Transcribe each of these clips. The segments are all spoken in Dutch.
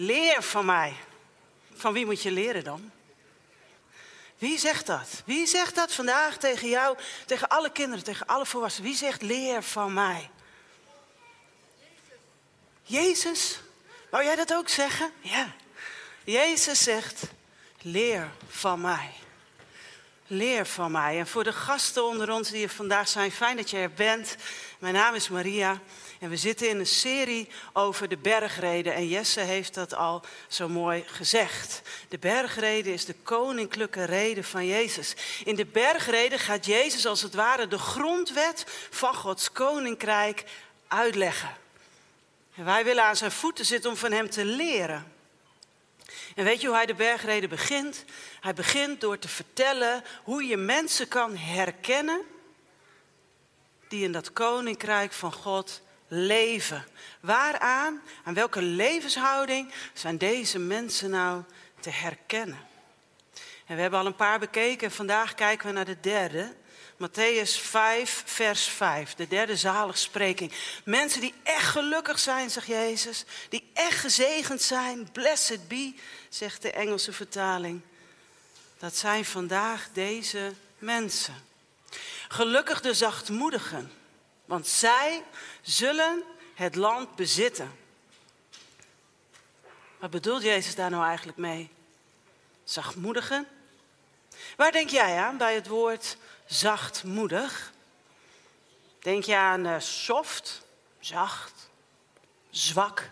Leer van mij. Van wie moet je leren dan? Wie zegt dat? Wie zegt dat vandaag tegen jou, tegen alle kinderen, tegen alle volwassenen? Wie zegt leer van mij? Jezus? Wou jij dat ook zeggen? Ja. Jezus zegt, leer van mij. Leer van mij. En voor de gasten onder ons die er vandaag zijn, fijn dat je er bent. Mijn naam is Maria. En we zitten in een serie over de bergreden. En Jesse heeft dat al zo mooi gezegd. De bergreden is de koninklijke reden van Jezus. In de bergreden gaat Jezus als het ware de grondwet van Gods koninkrijk uitleggen. En wij willen aan zijn voeten zitten om van hem te leren. En weet je hoe hij de bergreden begint? Hij begint door te vertellen hoe je mensen kan herkennen die in dat koninkrijk van God leven. Waaraan, aan welke levenshouding zijn deze mensen nou te herkennen? En we hebben al een paar bekeken. Vandaag kijken we naar de derde. Matthäus 5, vers 5. De derde zaligspreking. Mensen die echt gelukkig zijn, zegt Jezus. Die echt gezegend zijn. Blessed be, zegt de Engelse vertaling. Dat zijn vandaag deze mensen. Gelukkig de zachtmoedigen. Want zij zullen het land bezitten. Wat bedoelt Jezus daar nou eigenlijk mee? Zachtmoedigen? Waar denk jij aan bij het woord zachtmoedig? Denk je aan uh, soft, zacht, zwak?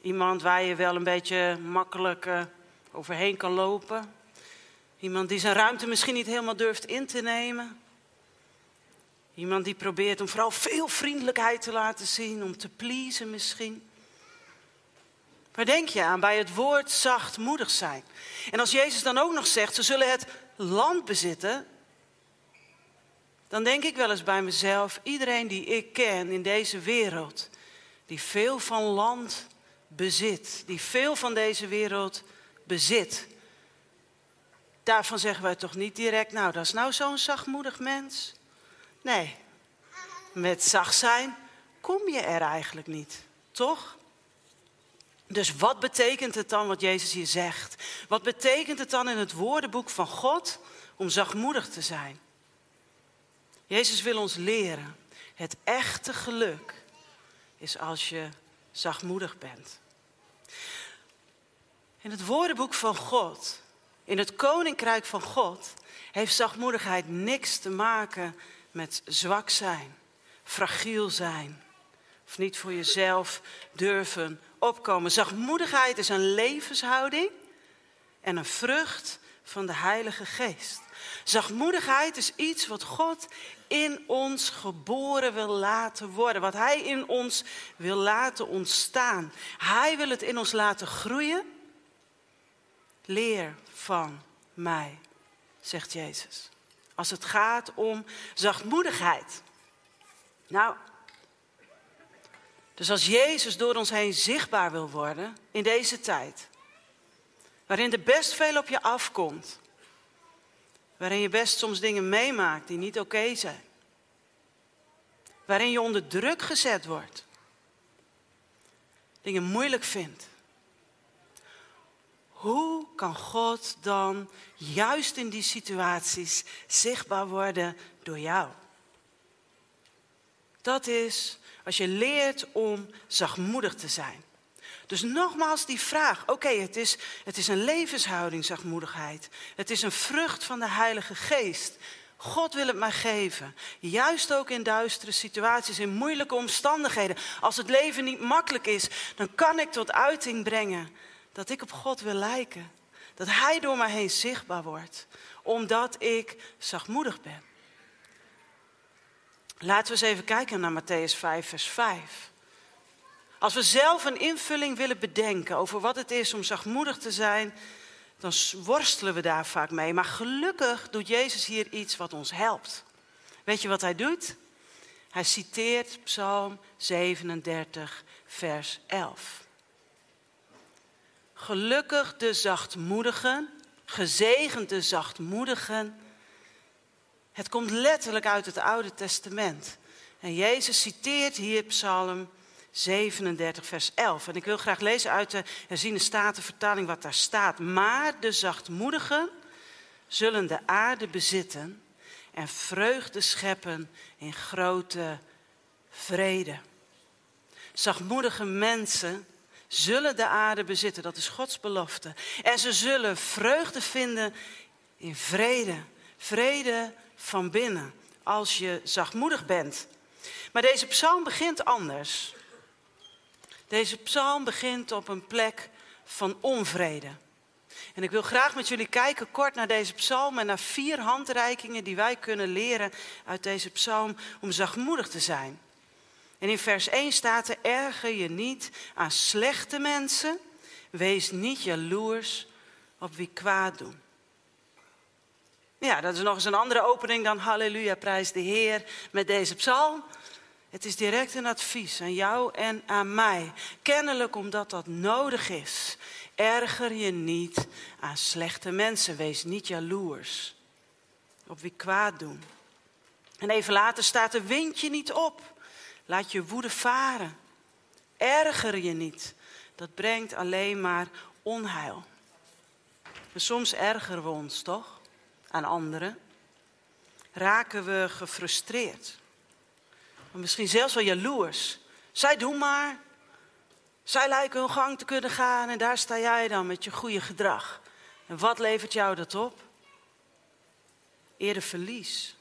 Iemand waar je wel een beetje makkelijk uh, overheen kan lopen? Iemand die zijn ruimte misschien niet helemaal durft in te nemen? Iemand die probeert om vooral veel vriendelijkheid te laten zien, om te pleasen misschien. Waar denk je aan bij het woord zachtmoedig zijn? En als Jezus dan ook nog zegt, ze zullen het land bezitten, dan denk ik wel eens bij mezelf, iedereen die ik ken in deze wereld, die veel van land bezit, die veel van deze wereld bezit, daarvan zeggen wij toch niet direct, nou dat is nou zo'n zachtmoedig mens. Nee, met zacht zijn kom je er eigenlijk niet, toch? Dus wat betekent het dan wat Jezus hier zegt? Wat betekent het dan in het woordenboek van God om zachtmoedig te zijn? Jezus wil ons leren. Het echte geluk is als je zachtmoedig bent. In het woordenboek van God, in het koninkrijk van God, heeft zachtmoedigheid niks te maken met zwak zijn, fragiel zijn. Of niet voor jezelf durven opkomen. Zachtmoedigheid is een levenshouding en een vrucht van de Heilige Geest. Zachtmoedigheid is iets wat God in ons geboren wil laten worden. Wat Hij in ons wil laten ontstaan. Hij wil het in ons laten groeien. Leer van mij, zegt Jezus als het gaat om zachtmoedigheid. Nou, dus als Jezus door ons heen zichtbaar wil worden in deze tijd, waarin er best veel op je afkomt, waarin je best soms dingen meemaakt die niet oké zijn, waarin je onder druk gezet wordt, dingen moeilijk vindt, hoe kan God dan juist in die situaties zichtbaar worden door jou? Dat is als je leert om zachtmoedig te zijn. Dus nogmaals die vraag. Oké, het, is, het is een levenshouding, zachtmoedigheid. Het is een vrucht van de Heilige Geest. God wil het mij geven. Juist ook in duistere situaties, in moeilijke omstandigheden. Als het leven niet makkelijk is, dan kan ik tot uiting brengen dat ik op God wil lijken. Dat Hij door mij heen zichtbaar wordt, omdat ik zachtmoedig ben. Laten we eens even kijken naar Matthäus 5, vers 5. Als we zelf een invulling willen bedenken over wat het is om zachtmoedig te zijn, dan worstelen we daar vaak mee. Maar gelukkig doet Jezus hier iets wat ons helpt. Weet je wat hij doet? Hij citeert Psalm 37, vers 11. Gelukkig de zachtmoedigen, gezegend de zachtmoedigen. Het komt letterlijk uit het Oude Testament. En Jezus citeert hier Psalm 37, vers 11. En ik wil graag lezen uit de herziene statenvertaling wat daar staat. Maar de zachtmoedigen zullen de aarde bezitten en vreugde scheppen in grote vrede. Zachtmoedige mensen zullen de aarde bezitten, dat is Gods belofte. En ze zullen vreugde vinden in vrede. Vrede van binnen, als je zachtmoedig bent. Maar deze psalm begint anders. Deze psalm begint op een plek van onvrede. En ik wil graag met jullie kijken kort naar deze psalm en naar vier handreikingen die wij kunnen leren uit deze psalm om zachtmoedig te zijn. En in vers 1 staat er: Erger je niet aan slechte mensen, wees niet jaloers op wie kwaad doen. Ja, dat is nog eens een andere opening dan Halleluja, prijs de Heer met deze psalm. Het is direct een advies aan jou en aan mij. Kennelijk omdat dat nodig is. Erger je niet aan slechte mensen. Wees niet jaloers op wie kwaad doen. En even later staat er: wind je niet op. Laat je woede varen. Erger je niet. Dat brengt alleen maar onheil. En soms ergeren we ons toch aan anderen. Raken we gefrustreerd. misschien zelfs wel jaloers. Zij doen maar. Zij lijken hun gang te kunnen gaan en daar sta jij dan met je goede gedrag. En wat levert jou dat op? Eerder verlies.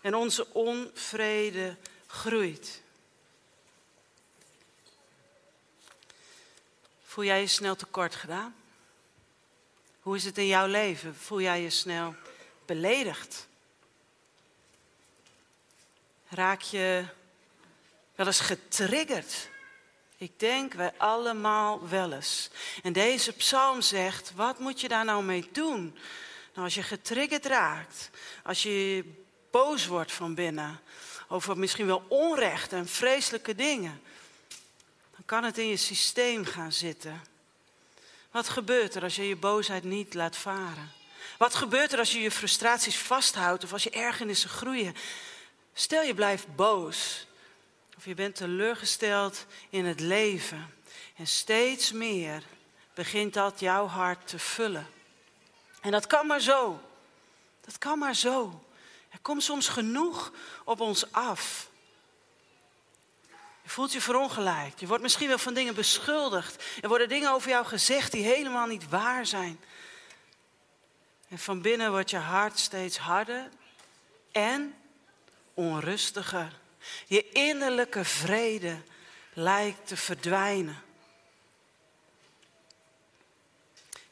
En onze onvrede groeit. Voel jij je snel tekort gedaan? Hoe is het in jouw leven? Voel jij je snel beledigd? Raak je wel eens getriggerd? Ik denk wij allemaal wel eens. En deze psalm zegt, wat moet je daar nou mee doen? Nou, als je getriggerd raakt, als je boos wordt van binnen, over misschien wel onrecht en vreselijke dingen, dan kan het in je systeem gaan zitten. Wat gebeurt er als je je boosheid niet laat varen? Wat gebeurt er als je je frustraties vasthoudt of als je ergernissen groeien? Stel je blijft boos of je bent teleurgesteld in het leven en steeds meer begint dat jouw hart te vullen. En dat kan maar zo. Dat kan maar zo. Er komt soms genoeg op ons af. Je voelt je verongelijkt. Je wordt misschien wel van dingen beschuldigd. Er worden dingen over jou gezegd die helemaal niet waar zijn. En van binnen wordt je hart steeds harder en onrustiger. Je innerlijke vrede lijkt te verdwijnen.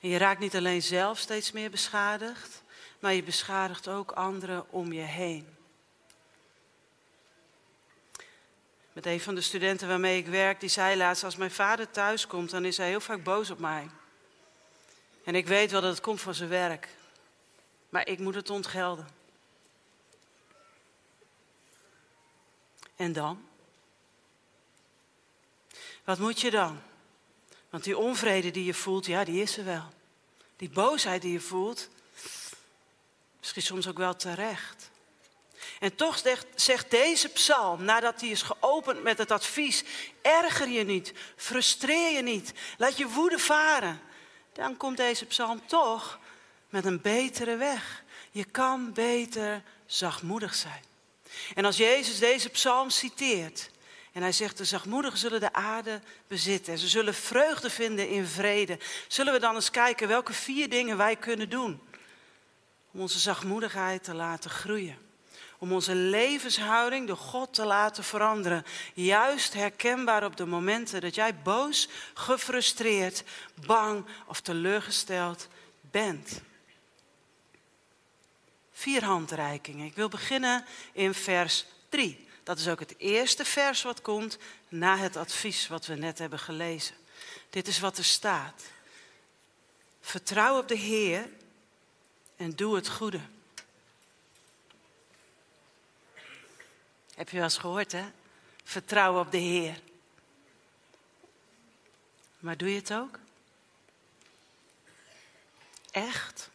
En je raakt niet alleen zelf steeds meer beschadigd, maar je beschadigt ook anderen om je heen. Met een van de studenten waarmee ik werk, die zei laatst: Als mijn vader thuis komt, dan is hij heel vaak boos op mij. En ik weet wel dat het komt van zijn werk, maar ik moet het ontgelden. En dan? Wat moet je dan? Want die onvrede die je voelt, ja, die is er wel. Die boosheid die je voelt, Misschien soms ook wel terecht. En toch zegt deze psalm, nadat hij is geopend met het advies: erger je niet, frustreer je niet, laat je woede varen. Dan komt deze psalm toch met een betere weg. Je kan beter zachtmoedig zijn. En als Jezus deze psalm citeert en hij zegt: De zachtmoedigen zullen de aarde bezitten en ze zullen vreugde vinden in vrede, zullen we dan eens kijken welke vier dingen wij kunnen doen om onze zachtmoedigheid te laten groeien. Om onze levenshouding door God te laten veranderen. Juist herkenbaar op de momenten dat jij boos, gefrustreerd, bang of teleurgesteld bent. Vier handreikingen. Ik wil beginnen in vers 3. Dat is ook het eerste vers wat komt na het advies wat we net hebben gelezen. Dit is wat er staat. Vertrouw op de Heer en doe het goede. Heb je wel eens gehoord, hè? Vertrouw op de Heer. Maar doe je het ook? Echt?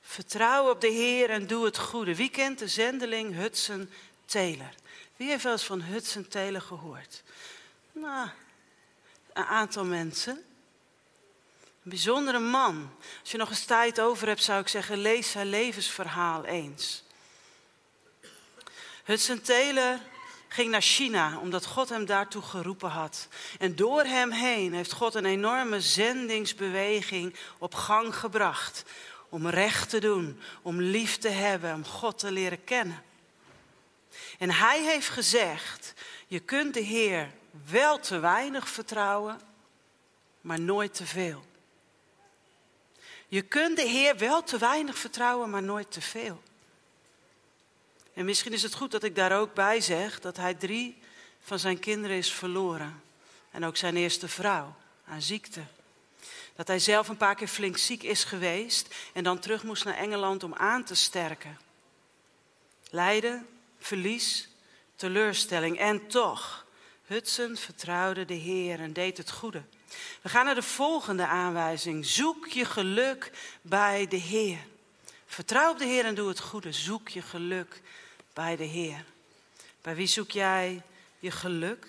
Vertrouw op de Heer en doe het goede. Wie kent de zendeling Hudson Taylor? Wie heeft wel eens van Hudson Taylor gehoord? Nou, een aantal mensen. Een bijzondere man. Als je nog eens tijd over hebt, zou ik zeggen, lees zijn levensverhaal eens. Hudson Taylor ging naar China omdat God hem daartoe geroepen had. En door hem heen heeft God een enorme zendingsbeweging op gang gebracht. Om recht te doen, om lief te hebben, om God te leren kennen. En hij heeft gezegd, je kunt de Heer wel te weinig vertrouwen, maar nooit te veel. Je kunt de Heer wel te weinig vertrouwen, maar nooit te veel. En misschien is het goed dat ik daar ook bij zeg dat hij drie van zijn kinderen is verloren. En ook zijn eerste vrouw aan ziekte. Dat hij zelf een paar keer flink ziek is geweest en dan terug moest naar Engeland om aan te sterken. Lijden, verlies, teleurstelling en toch, Hudson vertrouwde de Heer en deed het goede. We gaan naar de volgende aanwijzing. Zoek je geluk bij de Heer. Vertrouw op de Heer en doe het goede. Zoek je geluk bij de Heer. Bij wie zoek jij je geluk?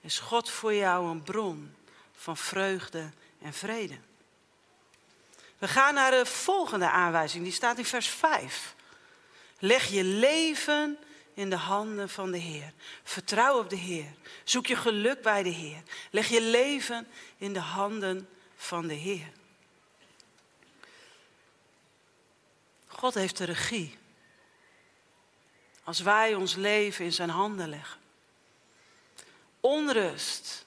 Is God voor jou een bron van vreugde en vrede? We gaan naar de volgende aanwijzing, die staat in vers 5. Leg je leven in de handen van de Heer. Vertrouw op de Heer. Zoek je geluk bij de Heer. Leg je leven in de handen van de Heer. God heeft de regie. Als wij ons leven in zijn handen leggen. Onrust,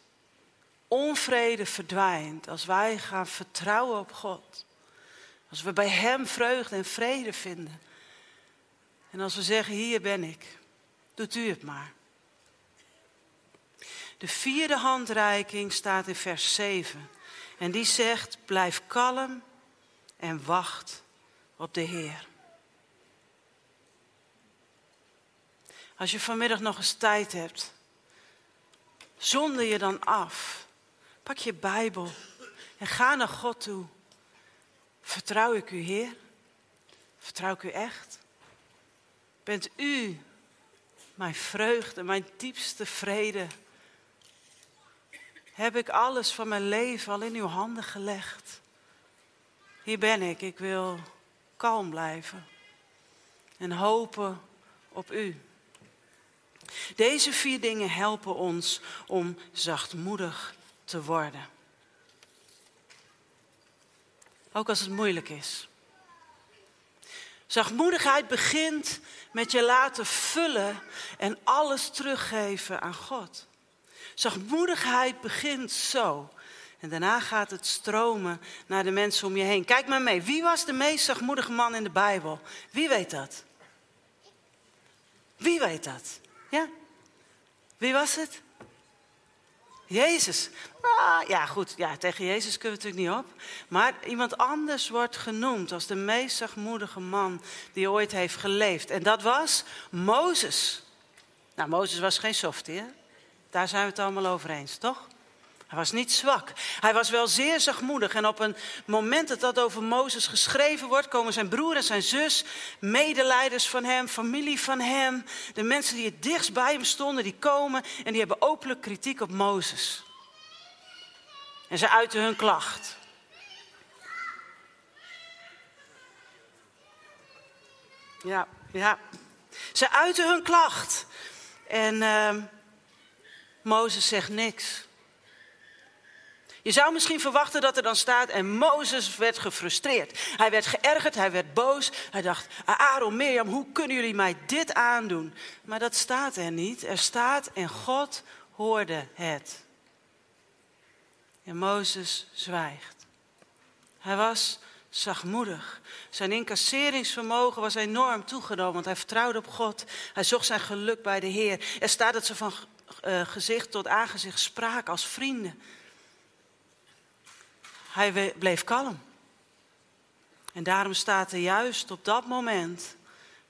onvrede verdwijnt als wij gaan vertrouwen op God. Als we bij Hem vreugde en vrede vinden. En als we zeggen, hier ben ik, doet u het maar. De vierde handreiking staat in vers 7. En die zegt, blijf kalm en wacht op de Heer. Als je vanmiddag nog eens tijd hebt, zonder je dan af. Pak je Bijbel en ga naar God toe. Vertrouw ik u, Heer? Vertrouw ik u echt? Bent u mijn vreugde, mijn diepste vrede? Heb ik alles van mijn leven al in uw handen gelegd? Hier ben ik, ik wil kalm blijven en hopen op u. Deze vier dingen helpen ons om zachtmoedig te worden. Ook als het moeilijk is. Zachtmoedigheid begint met je laten vullen en alles teruggeven aan God. Zachtmoedigheid begint zo. En daarna gaat het stromen naar de mensen om je heen. Kijk maar mee. Wie was de meest zachtmoedige man in de Bijbel? Wie weet dat? Wie weet dat? Ja? Wie was het? Jezus. Ah, ja, goed. Ja, tegen Jezus kunnen we natuurlijk niet op. Maar iemand anders wordt genoemd als de meest zachtmoedige man die ooit heeft geleefd. En dat was Mozes. Nou, Mozes was geen softie, hè? Daar zijn we het allemaal over eens, toch? Hij was niet zwak. Hij was wel zeer zachtmoedig. En op een moment dat dat over Mozes geschreven wordt, komen zijn broer en zijn zus, medeleiders van hem, familie van hem, de mensen die het dichtst bij hem stonden, die komen en die hebben openlijk kritiek op Mozes. En ze uiten hun klacht. Ja, ja. Ze uiten hun klacht. En uh, Mozes zegt niks. Je zou misschien verwachten dat er dan staat en Mozes werd gefrustreerd. Hij werd geërgerd, hij werd boos. Hij dacht, Aaron, Mirjam, hoe kunnen jullie mij dit aandoen? Maar dat staat er niet. Er staat en God hoorde het. En Mozes zwijgt. Hij was zachtmoedig. Zijn incasseringsvermogen was enorm toegenomen, want hij vertrouwde op God. Hij zocht zijn geluk bij de Heer. Er staat dat ze van uh, gezicht tot aangezicht spraken als vrienden. Hij bleef kalm. En daarom staat er juist op dat moment,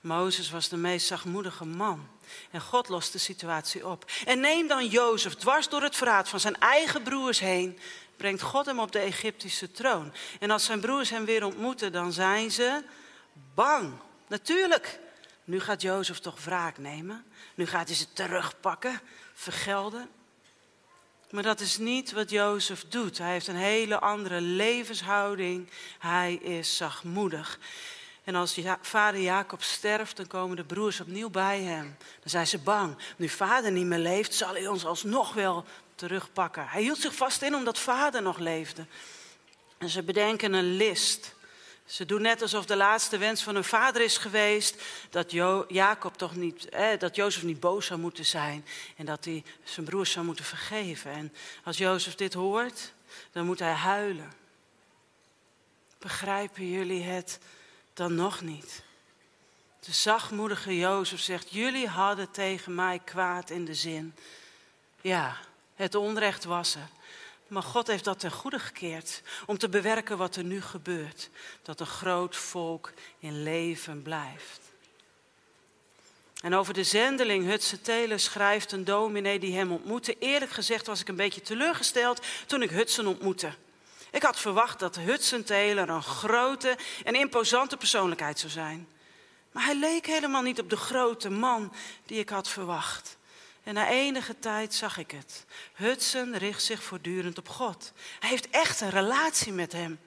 Mozes was de meest zachtmoedige man. En God lost de situatie op. En neem dan Jozef dwars door het verraad van zijn eigen broers heen, brengt God hem op de Egyptische troon. En als zijn broers hem weer ontmoeten, dan zijn ze bang. Natuurlijk, nu gaat Jozef toch wraak nemen. Nu gaat hij ze terugpakken, vergelden. Maar dat is niet wat Jozef doet. Hij heeft een hele andere levenshouding. Hij is zachtmoedig. En als vader Jacob sterft, dan komen de broers opnieuw bij hem. Dan zijn ze bang. Nu vader niet meer leeft, zal hij ons alsnog wel terugpakken. Hij hield zich vast in omdat vader nog leefde. En ze bedenken een list. Ze doen net alsof de laatste wens van hun vader is geweest dat jo Jacob toch niet, dat Jozef niet boos zou moeten zijn en dat hij zijn broers zou moeten vergeven. En als Jozef dit hoort, dan moet hij huilen. Begrijpen jullie het dan nog niet? De zachtmoedige Jozef zegt: Jullie hadden tegen mij kwaad in de zin. Ja, het onrecht was er. Maar God heeft dat ten goede gekeerd om te bewerken wat er nu gebeurt. Dat een groot volk in leven blijft. En over de zendeling Hutse Telen schrijft een dominee die hem ontmoette. Eerlijk gezegd was ik een beetje teleurgesteld toen ik Hudson ontmoette. Ik had verwacht dat Hudson Taylor een grote en imposante persoonlijkheid zou zijn. Maar hij leek helemaal niet op de grote man die ik had verwacht. En na enige tijd zag ik het. Hudson richt zich voortdurend op God. Hij heeft echt een relatie met Hem.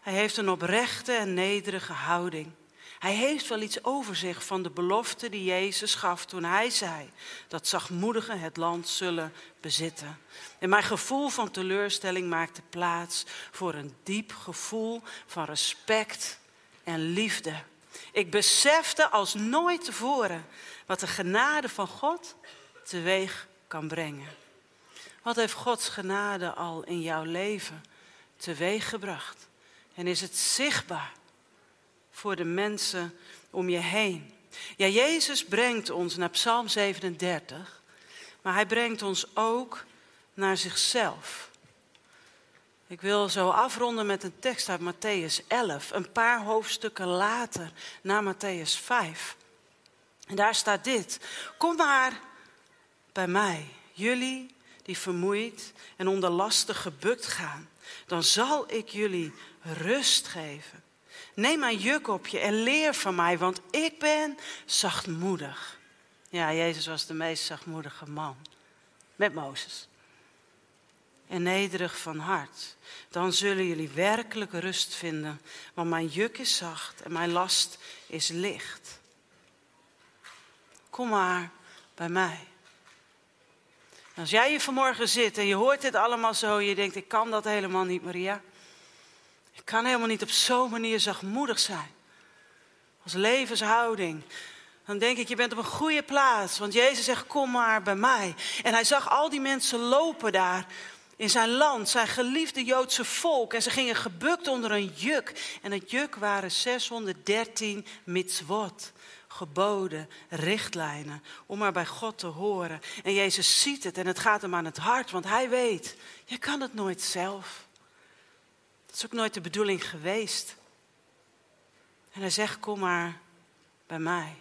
Hij heeft een oprechte en nederige houding. Hij heeft wel iets over zich van de belofte die Jezus gaf toen hij zei dat zachtmoedigen het land zullen bezitten. En mijn gevoel van teleurstelling maakte plaats voor een diep gevoel van respect en liefde. Ik besefte als nooit tevoren wat de genade van God teweeg kan brengen. Wat heeft Gods genade al in jouw leven teweeg gebracht? En is het zichtbaar voor de mensen om je heen? Ja, Jezus brengt ons naar Psalm 37, maar hij brengt ons ook naar zichzelf. Ik wil zo afronden met een tekst uit Matthäus 11, een paar hoofdstukken later, na Matthäus 5. En daar staat dit: Kom maar bij mij, jullie die vermoeid en onder lasten gebukt gaan, dan zal ik jullie rust geven. Neem mijn juk op je en leer van mij, want ik ben zachtmoedig. Ja, Jezus was de meest zachtmoedige man. Met Mozes. En nederig van hart. Dan zullen jullie werkelijk rust vinden. Want mijn juk is zacht en mijn last is licht. Kom maar bij mij. Als jij hier vanmorgen zit en je hoort dit allemaal zo, je denkt, ik kan dat helemaal niet, Maria. Ik kan helemaal niet op zo'n manier zachtmoedig zijn. Als levenshouding. Dan denk ik, je bent op een goede plaats. Want Jezus zegt, kom maar bij mij. En hij zag al die mensen lopen daar in zijn land, zijn geliefde Joodse volk. En ze gingen gebukt onder een juk. En het juk waren 613 mitzvot geboden, richtlijnen om maar bij God te horen. En Jezus ziet het en het gaat hem aan het hart, want hij weet, je kan het nooit zelf. Dat is ook nooit de bedoeling geweest. En hij zegt, kom maar bij mij.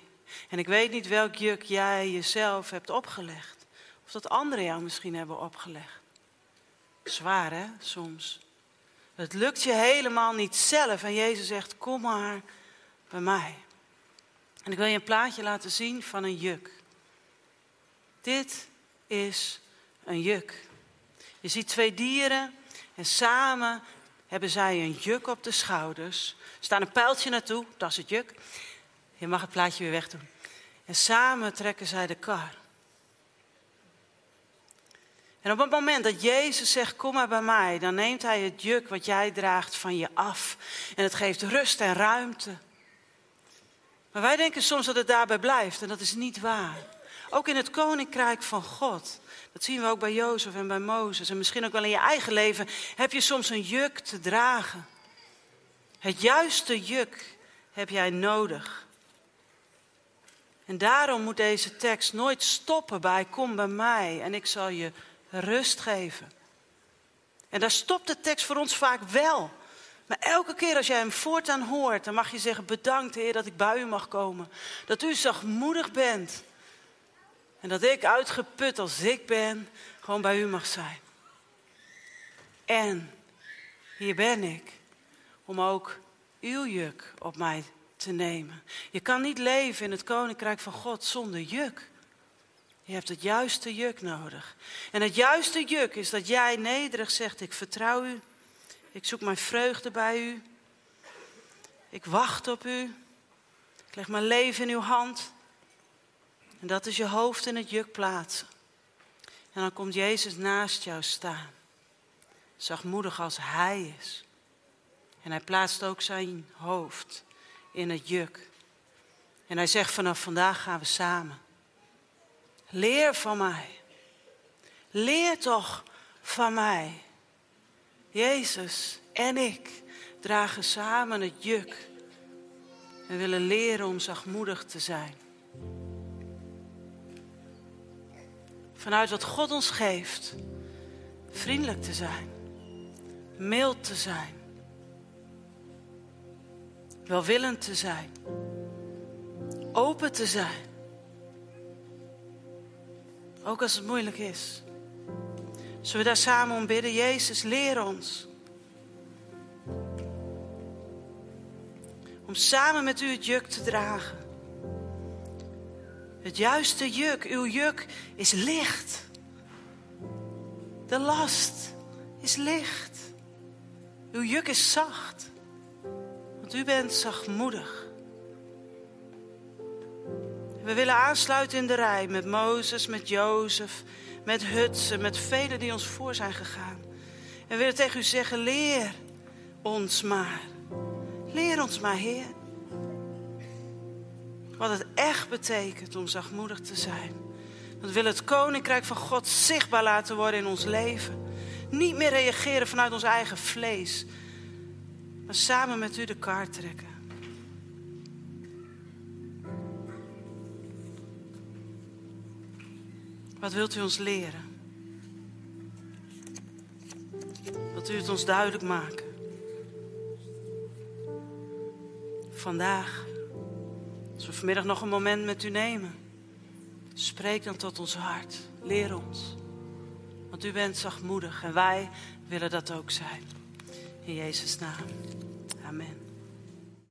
En ik weet niet welk juk jij jezelf hebt opgelegd. Of dat anderen jou misschien hebben opgelegd. Zwaar hè, soms. Het lukt je helemaal niet zelf. En Jezus zegt, kom maar bij mij. En ik wil je een plaatje laten zien van een juk. Dit is een juk. Je ziet twee dieren en samen hebben zij een juk op de schouders. Er staat een pijltje naartoe, dat is het juk. Je mag het plaatje weer wegdoen. En samen trekken zij de kar. En op het moment dat Jezus zegt, kom maar bij mij, dan neemt hij het juk wat jij draagt van je af. En het geeft rust en ruimte. Maar wij denken soms dat het daarbij blijft en dat is niet waar. Ook in het koninkrijk van God. Dat zien we ook bij Jozef en bij Mozes. En misschien ook wel in je eigen leven heb je soms een juk te dragen. Het juiste juk heb jij nodig. En daarom moet deze tekst nooit stoppen bij kom bij mij en ik zal je rust geven. En daar stopt de tekst voor ons vaak wel. Maar elke keer als jij hem voortaan hoort, dan mag je zeggen: Bedankt, Heer, dat ik bij u mag komen. Dat u zachtmoedig bent. En dat ik, uitgeput als ik ben, gewoon bij u mag zijn. En hier ben ik om ook uw juk op mij te nemen. Je kan niet leven in het koninkrijk van God zonder juk. Je hebt het juiste juk nodig. En het juiste juk is dat jij nederig zegt: Ik vertrouw u. Ik zoek mijn vreugde bij u. Ik wacht op u. Ik leg mijn leven in uw hand. En dat is je hoofd in het juk plaatsen. En dan komt Jezus naast jou staan. Zachtmoedig als Hij is. En hij plaatst ook zijn hoofd in het juk. En hij zegt vanaf vandaag gaan we samen. Leer van mij. Leer toch van mij. Jezus en ik dragen samen het juk. We willen leren om zachtmoedig te zijn. Vanuit wat God ons geeft, vriendelijk te zijn, mild te zijn, welwillend te zijn, open te zijn. Ook als het moeilijk is. Zullen we daar samen om bidden? Jezus, leer ons. Om samen met u het juk te dragen. Het juiste juk, uw juk is licht. De last is licht. Uw juk is zacht. Want u bent zachtmoedig. We willen aansluiten in de rij met Mozes, met Jozef, met Hutsen, met velen die ons voor zijn gegaan. En willen tegen u zeggen, leer ons maar. Leer ons maar, Heer. Wat het echt betekent om zachtmoedig te zijn. Want willen het koninkrijk van God zichtbaar laten worden in ons leven. Niet meer reageren vanuit ons eigen vlees. Maar samen met u de kaart trekken. Wat wilt u ons leren? Wilt u het ons duidelijk maken? Vandaag, als we vanmiddag nog een moment met u nemen, spreek dan tot ons hart. Leer ons. Want u bent zachtmoedig en wij willen dat ook zijn. In Jezus' naam. Amen.